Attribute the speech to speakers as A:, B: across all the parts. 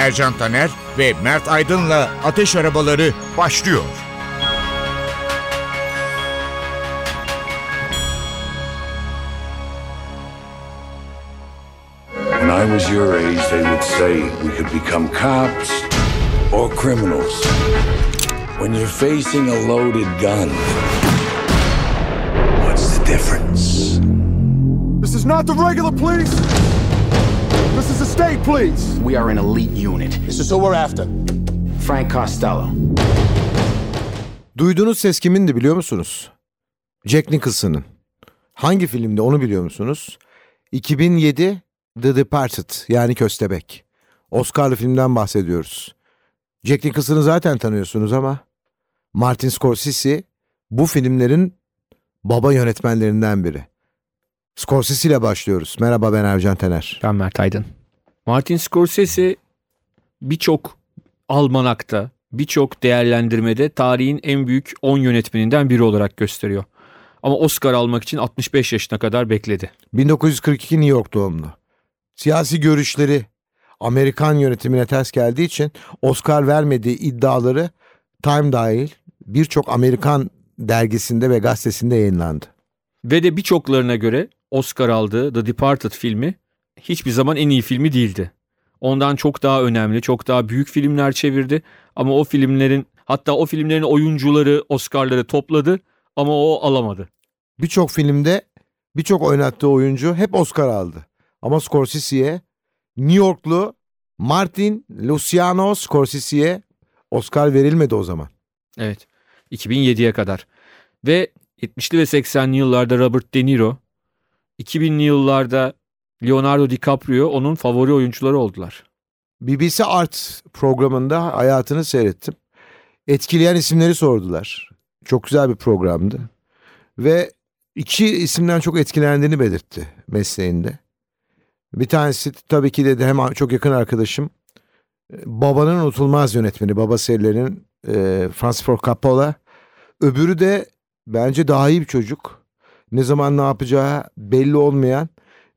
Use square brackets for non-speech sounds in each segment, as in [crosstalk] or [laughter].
A: Ercan Taner ve Mert Aydın'la Ateş Arabaları başlıyor.
B: When I was your age, they would say we could become cops or criminals. When you're facing a loaded gun, what's the difference?
C: This is not the regular police. This is the state police.
D: We are an elite unit.
C: This is who we're after.
D: Frank Costello.
E: Duyduğunuz ses kimindi biliyor musunuz? Jack Nicholson'ın. Hangi filmde onu biliyor musunuz? 2007 The Departed yani Köstebek. Oscar'lı filmden bahsediyoruz. Jack Nicholson'ı zaten tanıyorsunuz ama Martin Scorsese bu filmlerin baba yönetmenlerinden biri. Scorsese ile başlıyoruz. Merhaba ben Ercan Tener.
F: Ben Mert Aydın. Martin Scorsese birçok almanakta, birçok değerlendirmede tarihin en büyük 10 yönetmeninden biri olarak gösteriyor. Ama Oscar almak için 65 yaşına kadar bekledi.
E: 1942 New York doğumlu. Siyasi görüşleri Amerikan yönetimine ters geldiği için Oscar vermediği iddiaları Time dahil birçok Amerikan dergisinde ve gazetesinde yayınlandı.
F: Ve de birçoklarına göre Oscar aldığı The Departed filmi hiçbir zaman en iyi filmi değildi. Ondan çok daha önemli, çok daha büyük filmler çevirdi. Ama o filmlerin hatta o filmlerin oyuncuları Oscar'ları topladı ama o alamadı.
E: Birçok filmde birçok oynattığı oyuncu hep Oscar aldı. Ama Scorsese'ye New Yorklu Martin Luciano Scorsese'ye Oscar verilmedi o zaman.
F: Evet. 2007'ye kadar. Ve 70'li ve 80'li yıllarda Robert De Niro, 2000'li yıllarda Leonardo DiCaprio onun favori oyuncuları oldular.
E: BBC Art programında hayatını seyrettim. Etkileyen isimleri sordular. Çok güzel bir programdı. Ve iki isimden çok etkilendiğini belirtti mesleğinde. Bir tanesi tabii ki dedi hem çok yakın arkadaşım. Babanın unutulmaz yönetmeni, baba serilerinin e, Francis Ford Coppola. Öbürü de bence daha iyi bir çocuk. Ne zaman ne yapacağı belli olmayan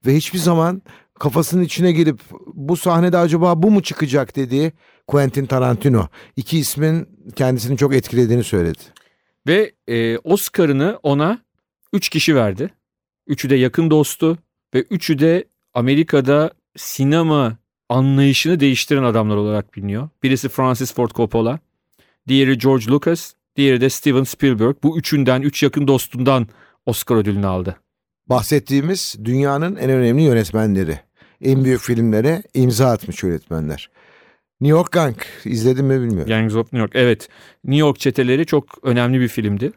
E: ve hiçbir zaman kafasının içine girip bu sahnede acaba bu mu çıkacak dediği Quentin Tarantino. İki ismin kendisini çok etkilediğini söyledi.
F: Ve e, Oscar'ını ona üç kişi verdi. Üçü de yakın dostu ve üçü de Amerika'da sinema anlayışını değiştiren adamlar olarak biliniyor. Birisi Francis Ford Coppola, diğeri George Lucas, diğeri de Steven Spielberg. Bu üçünden, üç yakın dostundan Oscar ödülünü aldı.
E: Bahsettiğimiz dünyanın en önemli yönetmenleri. En büyük filmlere imza atmış yönetmenler. New York Gang izledin mi bilmiyorum.
F: Gangs of New York. Evet. New York çeteleri çok önemli bir filmdi.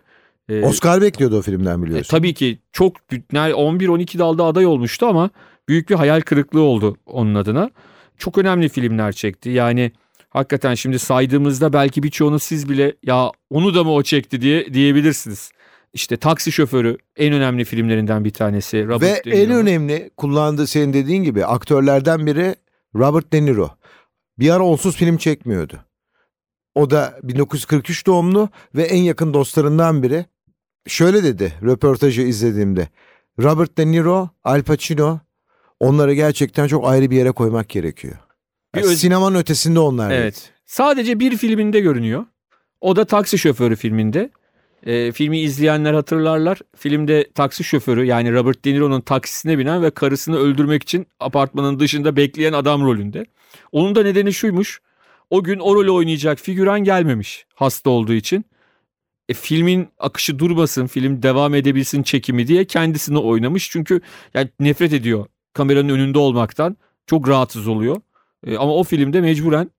E: Ee, Oscar bekliyordu o filmden biliyorsun.
F: E, tabii ki çok 11-12 dalda aday olmuştu ama büyük bir hayal kırıklığı oldu onun adına. Çok önemli filmler çekti. Yani hakikaten şimdi saydığımızda belki birçoğunuz siz bile ya onu da mı o çekti diye diyebilirsiniz. İşte Taksi Şoförü en önemli filmlerinden bir tanesi.
E: Robert Ve en önemli kullandığı senin dediğin gibi aktörlerden biri Robert De Niro. Bir ara onsuz film çekmiyordu. O da 1943 doğumlu ve en yakın dostlarından biri. Şöyle dedi röportajı izlediğimde. Robert De Niro, Al Pacino onları gerçekten çok ayrı bir yere koymak gerekiyor. Yani öz... Sinemanın ötesinde onlar.
F: Evet. Dedi. Sadece bir filminde görünüyor. O da Taksi Şoförü filminde. E, filmi izleyenler hatırlarlar. Filmde taksi şoförü yani Robert De Niro'nun taksisine binen ve karısını öldürmek için apartmanın dışında bekleyen adam rolünde. Onun da nedeni şuymuş. O gün o rolü oynayacak figüran gelmemiş hasta olduğu için. E, filmin akışı durmasın, film devam edebilsin çekimi diye kendisini oynamış. Çünkü yani nefret ediyor kameranın önünde olmaktan. Çok rahatsız oluyor. E, ama o filmde mecburen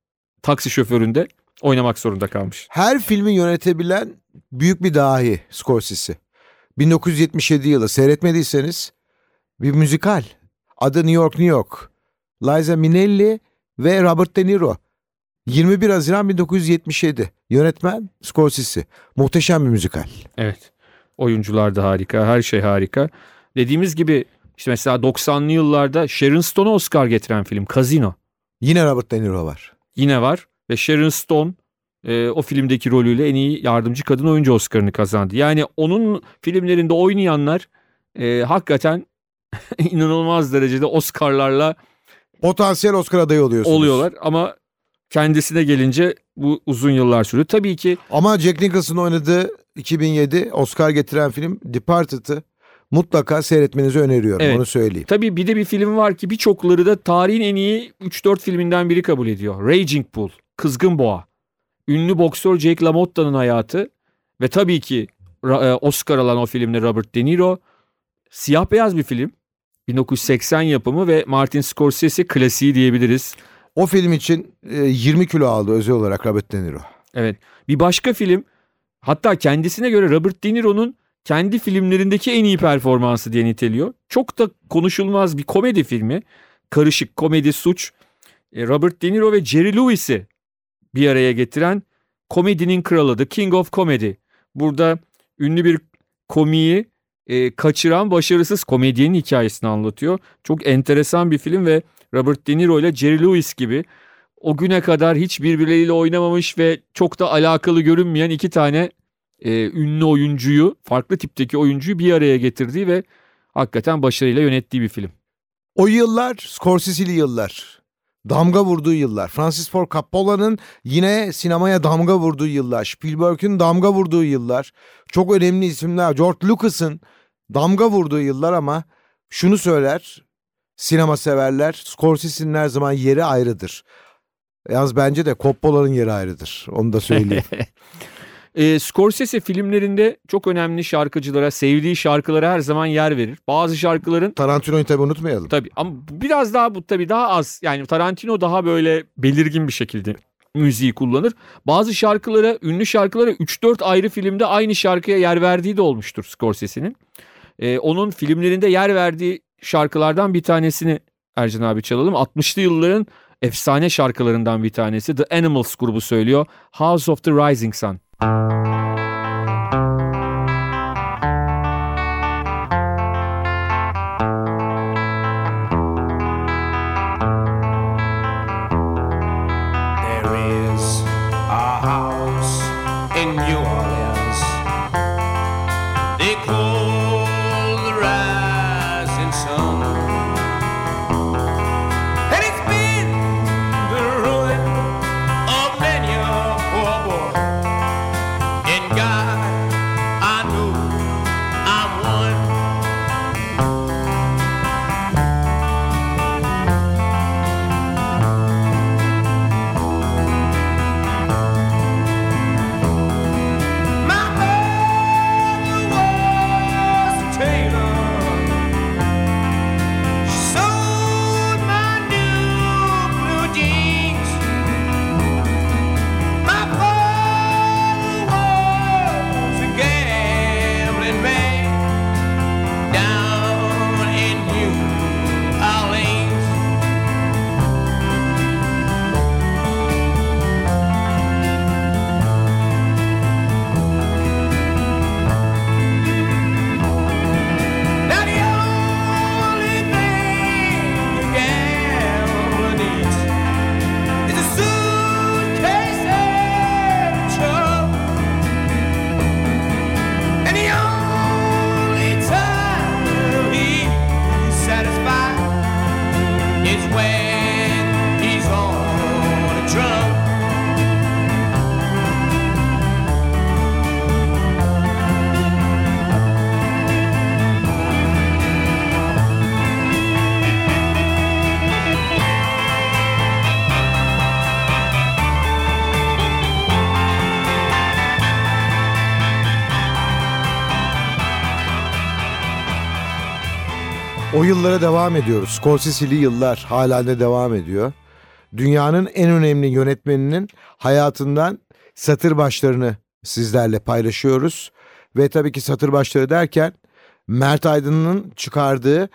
F: taksi şoföründe oynamak zorunda kalmış.
E: Her filmi yönetebilen büyük bir dahi Scorsese. 1977 yılı seyretmediyseniz bir müzikal. Adı New York New York. Liza Minnelli ve Robert De Niro. 21 Haziran 1977. Yönetmen Scorsese. Muhteşem bir müzikal.
F: Evet. Oyuncular da harika. Her şey harika. Dediğimiz gibi işte mesela 90'lı yıllarda Sharon Stone'a Oscar getiren film Casino.
E: Yine Robert De Niro var.
F: Yine var. Ve Sharon Stone e, o filmdeki rolüyle en iyi yardımcı kadın oyuncu Oscar'ını kazandı. Yani onun filmlerinde oynayanlar e, hakikaten [laughs] inanılmaz derecede Oscar'larla
E: Potansiyel Oscar adayı oluyorsunuz.
F: oluyorlar ama kendisine gelince bu uzun yıllar sürüyor. Tabii ki
E: Ama Jack Nicholson oynadığı 2007 Oscar getiren film Departed'ı mutlaka seyretmenizi öneriyorum.
F: Evet.
E: Onu söyleyeyim.
F: tabii bir de bir film var ki birçokları da tarihin en iyi 3-4 filminden biri kabul ediyor. Raging Bull, Kızgın Boğa. Ünlü boksör Jake LaMotta'nın hayatı ve tabii ki e, Oscar alan o filmde Robert De Niro. Siyah beyaz bir film. 1980 yapımı ve Martin Scorsese klasiği diyebiliriz.
E: O film için e, 20 kilo aldı özel olarak Robert De Niro.
F: Evet. Bir başka film hatta kendisine göre Robert De Niro'nun kendi filmlerindeki en iyi performansı diye niteliyor. Çok da konuşulmaz bir komedi filmi. Karışık komedi suç. E, Robert De Niro ve Jerry Lewis'i bir araya getiren komedinin kralı The King of Comedy. Burada ünlü bir komiyi e, kaçıran başarısız komedyenin hikayesini anlatıyor. Çok enteresan bir film ve Robert De Niro ile Jerry Lewis gibi o güne kadar hiç birbirleriyle oynamamış ve çok da alakalı görünmeyen iki tane e, ünlü oyuncuyu, farklı tipteki oyuncuyu bir araya getirdiği ve hakikaten başarıyla yönettiği bir film.
E: O yıllar Scorsese'li yıllar. Damga vurduğu yıllar. Francis Ford Coppola'nın yine sinemaya damga vurduğu yıllar. Spielberg'ün damga vurduğu yıllar. Çok önemli isimler. George Lucas'ın damga vurduğu yıllar ama şunu söyler sinema severler. Scorsese'nin her zaman yeri ayrıdır. Yalnız bence de Coppola'nın yeri ayrıdır. Onu da söyleyeyim. [laughs]
F: E, Scorsese filmlerinde çok önemli şarkıcılara, sevdiği şarkılara her zaman yer verir. Bazı şarkıların
E: Tarantino'yu tabii unutmayalım.
F: Tabii ama biraz daha bu tabii daha az. Yani Tarantino daha böyle belirgin bir şekilde müziği kullanır. Bazı şarkılara, ünlü şarkılara 3-4 ayrı filmde aynı şarkıya yer verdiği de olmuştur Scorsese'nin. Ee, onun filmlerinde yer verdiği şarkılardan bir tanesini Ercan abi çalalım. 60'lı yılların efsane şarkılarından bir tanesi The Animals grubu söylüyor. House of the Rising Sun.
G: There is a house in New Orleans.
E: Yıllara devam ediyoruz. Scorsese'li yıllar hala da devam ediyor. Dünyanın en önemli yönetmeninin hayatından satır başlarını sizlerle paylaşıyoruz. Ve tabii ki satır başları derken Mert Aydın'ın çıkardığı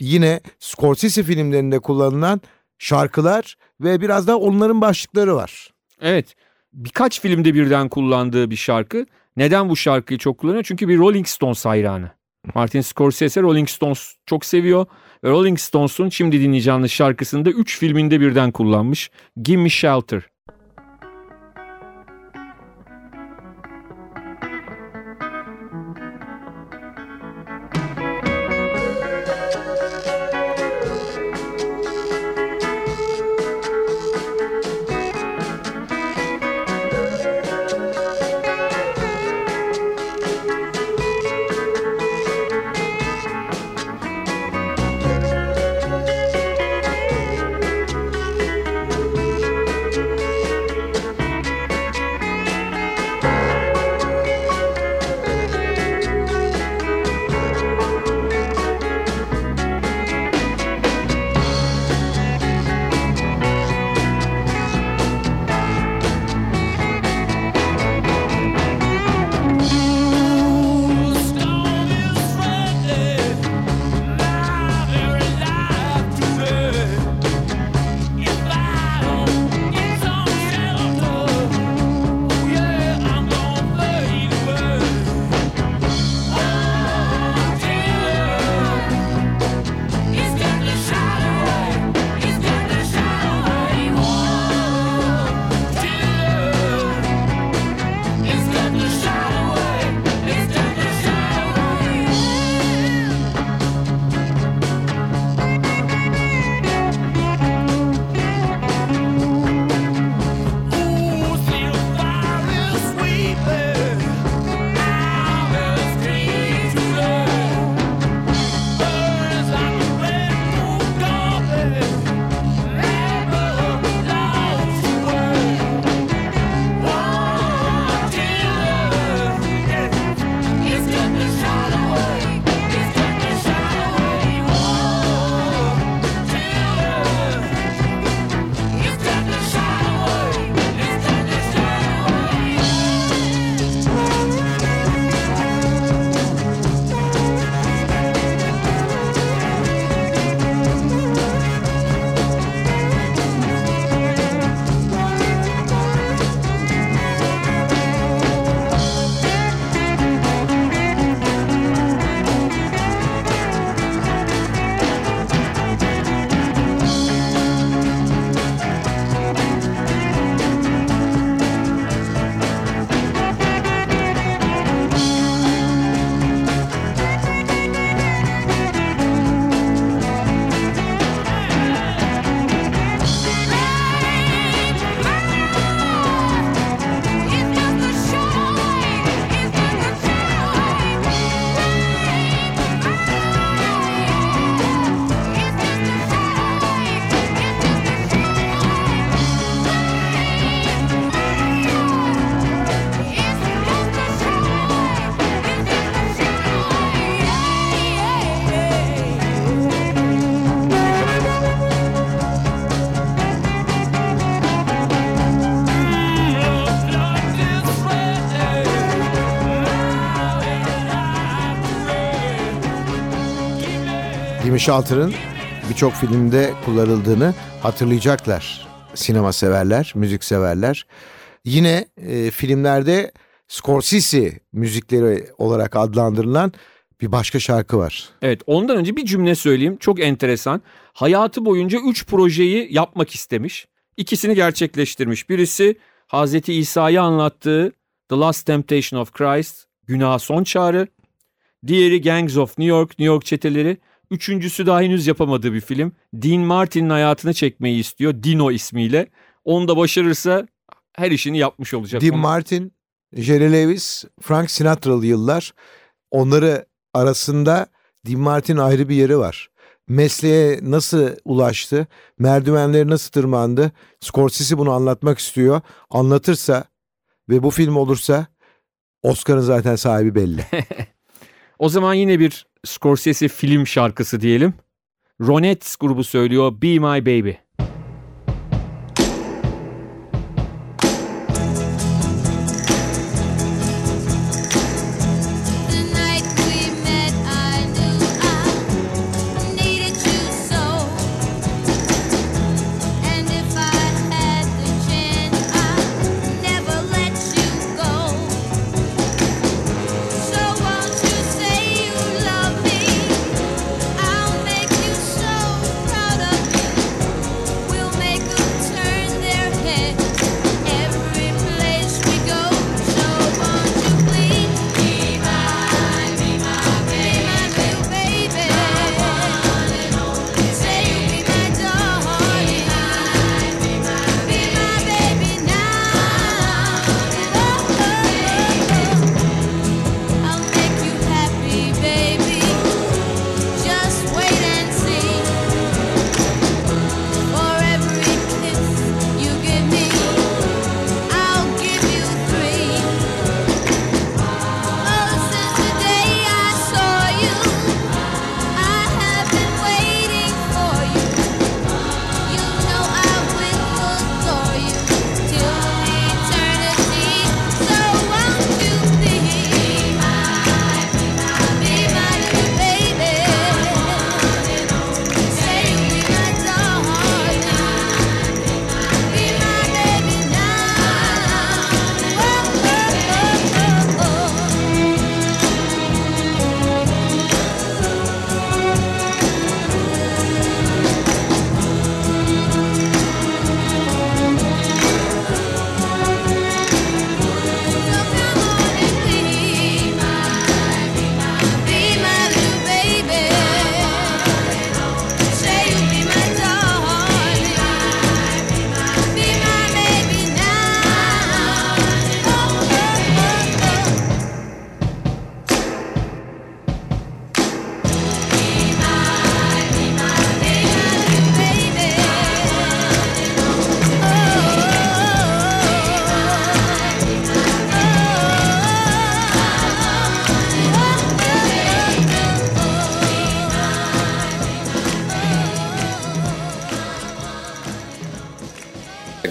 E: yine Scorsese filmlerinde kullanılan şarkılar Ve biraz da onların başlıkları var.
G: Evet. Birkaç filmde birden kullandığı bir şarkı. Neden bu şarkıyı çok kullanıyor? Çünkü bir Rolling Stones hayranı. Martin Scorsese Rolling Stones çok seviyor. Rolling Stones'un şimdi dinleyeceğiniz şarkısını da 3 filminde birden kullanmış. Give Me Shelter.
E: Shelter'ın birçok filmde kullanıldığını hatırlayacaklar. Sinema severler, müzik severler. Yine e, filmlerde Scorsese müzikleri olarak adlandırılan bir başka şarkı var.
G: Evet ondan önce bir cümle söyleyeyim çok enteresan. Hayatı boyunca üç projeyi yapmak istemiş. İkisini gerçekleştirmiş. Birisi Hazreti İsa'yı anlattığı The Last Temptation of Christ, Günah Son Çağrı. Diğeri Gangs of New York, New York Çeteleri. Üçüncüsü daha henüz yapamadığı bir film. Dean Martin'in hayatını çekmeyi istiyor Dino ismiyle. Onu da başarırsa her işini yapmış olacak.
E: Dean
G: Onu-
E: Martin, Jerry Lewis, Frank Sinatra'lı yıllar. Onları arasında Dean Martin ayrı bir yeri var. Mesleğe nasıl ulaştı, merdivenleri nasıl tırmandı, Scorsese bunu anlatmak istiyor. Anlatırsa ve bu film olursa Oscar'ın zaten sahibi belli. [laughs]
G: O zaman yine bir Scorsese film şarkısı diyelim. Ronettes grubu söylüyor Be My Baby.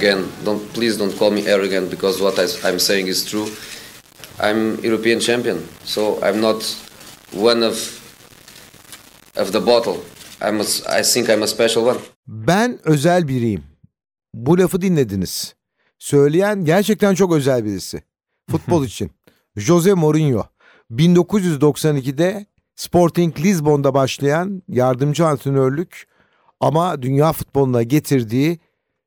H: Again, don't please don't call me arrogant because what I, I'm saying is true. I'm European champion, so I'm not one of of the bottle. I'm a, I think I'm a special one.
E: Ben özel biriyim. Bu lafı dinlediniz. Söyleyen gerçekten çok özel birisi. Futbol [laughs] için. Jose Mourinho. 1992'de Sporting Lisbon'da başlayan yardımcı antrenörlük ama dünya futboluna getirdiği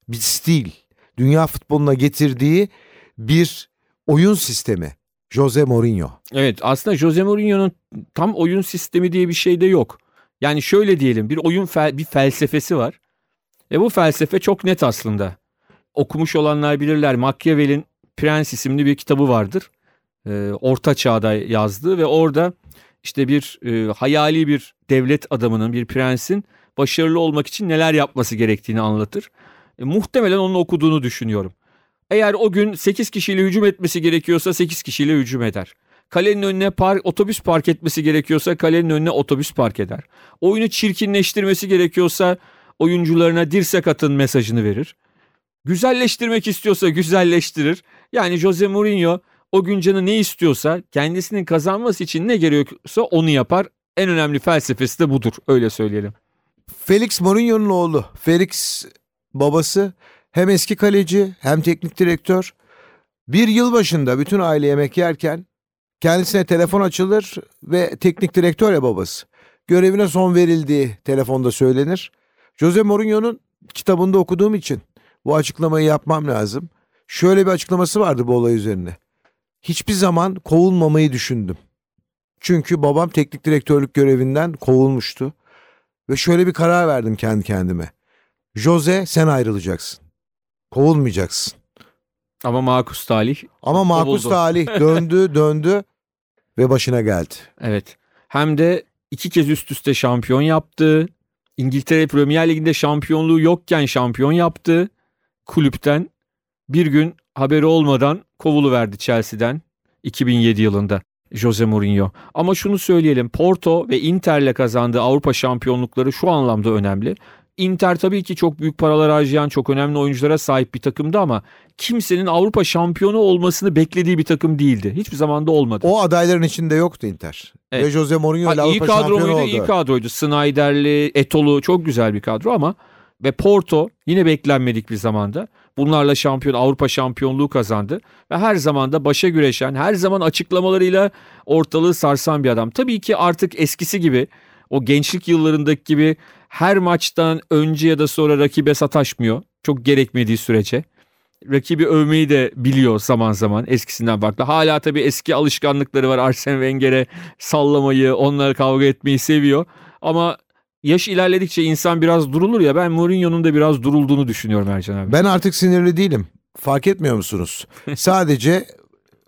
E: bir stil, dünya futboluna getirdiği bir oyun sistemi. Jose Mourinho.
F: Evet aslında Jose Mourinho'nun tam oyun sistemi diye bir şey de yok. Yani şöyle diyelim bir oyun fel- bir felsefesi var. Ve bu felsefe çok net aslında. Okumuş olanlar bilirler Machiavelli'nin Prens isimli bir kitabı vardır. Ee, Orta Çağ'da yazdığı ve orada işte bir e, hayali bir devlet adamının bir prensin başarılı olmak için neler yapması gerektiğini anlatır. E, muhtemelen onun okuduğunu düşünüyorum. Eğer o gün 8 kişiyle hücum etmesi gerekiyorsa 8 kişiyle hücum eder. Kalenin önüne park, otobüs park etmesi gerekiyorsa kalenin önüne otobüs park eder. Oyunu çirkinleştirmesi gerekiyorsa oyuncularına dirsek atın mesajını verir. Güzelleştirmek istiyorsa güzelleştirir. Yani Jose Mourinho o gün canı ne istiyorsa kendisinin kazanması için ne gerekiyorsa onu yapar. En önemli felsefesi de budur öyle söyleyelim.
E: Felix Mourinho'nun oğlu. Felix babası hem eski kaleci hem teknik direktör. Bir yıl başında bütün aile yemek yerken kendisine telefon açılır ve teknik direktör ya babası. Görevine son verildiği telefonda söylenir. Jose Mourinho'nun kitabında okuduğum için bu açıklamayı yapmam lazım. Şöyle bir açıklaması vardı bu olay üzerine. Hiçbir zaman kovulmamayı düşündüm. Çünkü babam teknik direktörlük görevinden kovulmuştu. Ve şöyle bir karar verdim kendi kendime. Jose sen ayrılacaksın. Kovulmayacaksın.
F: Ama makus talih
E: Ama makus
F: Kovuldu.
E: talih [laughs] döndü döndü ve başına geldi.
F: Evet. Hem de iki kez üst üste şampiyon yaptı. İngiltere Premier Ligi'nde şampiyonluğu yokken şampiyon yaptı. Kulüpten bir gün haberi olmadan kovuluverdi Chelsea'den 2007 yılında Jose Mourinho. Ama şunu söyleyelim Porto ve Inter'le kazandığı Avrupa şampiyonlukları şu anlamda önemli. Inter tabii ki çok büyük paralar harcayan çok önemli oyunculara sahip bir takımdı ama kimsenin Avrupa şampiyonu olmasını beklediği bir takım değildi. Hiçbir zaman da olmadı.
E: O adayların içinde yoktu Inter.
F: Evet.
E: Ve Jose Mourinho ile Avrupa şampiyonu oldu.
F: İyi kadroydu. Snyder'li, Etolu çok güzel bir kadro ama ve Porto yine beklenmedik bir zamanda bunlarla şampiyon Avrupa şampiyonluğu kazandı ve her zaman da başa güreşen, her zaman açıklamalarıyla ortalığı sarsan bir adam. Tabii ki artık eskisi gibi o gençlik yıllarındaki gibi her maçtan önce ya da sonra rakibe sataşmıyor. Çok gerekmediği sürece. Rakibi övmeyi de biliyor zaman zaman eskisinden farklı. Hala tabii eski alışkanlıkları var. Arsene Wenger'e sallamayı, onlara kavga etmeyi seviyor. Ama yaş ilerledikçe insan biraz durulur ya. Ben Mourinho'nun da biraz durulduğunu düşünüyorum Ercan abi.
E: Ben artık sinirli değilim. Fark etmiyor musunuz? [laughs] Sadece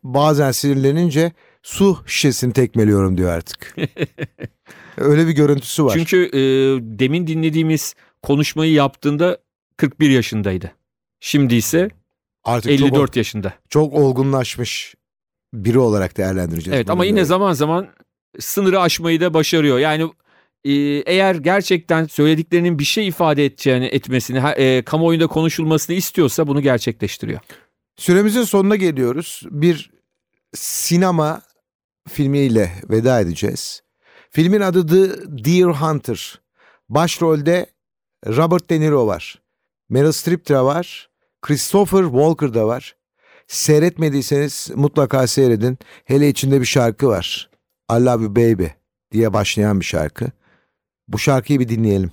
E: bazen sinirlenince su şişesini tekmeliyorum diyor artık. [laughs] Öyle bir görüntüsü var.
F: Çünkü e, demin dinlediğimiz konuşmayı yaptığında 41 yaşındaydı. Şimdi ise
E: artık
F: 54
E: çok,
F: yaşında.
E: çok olgunlaşmış biri olarak değerlendireceğiz.
F: Evet ama yine
E: diyorum.
F: zaman zaman sınırı aşmayı da başarıyor. Yani e, eğer gerçekten söylediklerinin bir şey ifade edeceğini, etmesini, e, kamuoyunda konuşulmasını istiyorsa bunu gerçekleştiriyor.
E: Süremizin sonuna geliyoruz. Bir sinema filmiyle veda edeceğiz. Filmin adı The Deer Hunter. Başrolde Robert De Niro var. Meryl Streep de var. Christopher Walker da var. Seyretmediyseniz mutlaka seyredin. Hele içinde bir şarkı var. I Love You Baby diye başlayan bir şarkı. Bu şarkıyı bir dinleyelim.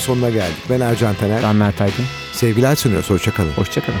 E: sonuna geldik. Ben Ercan Taner.
F: Ben Mert Aydın.
E: Sevgiler sunuyoruz. Hoşçakalın.
F: Hoşçakalın.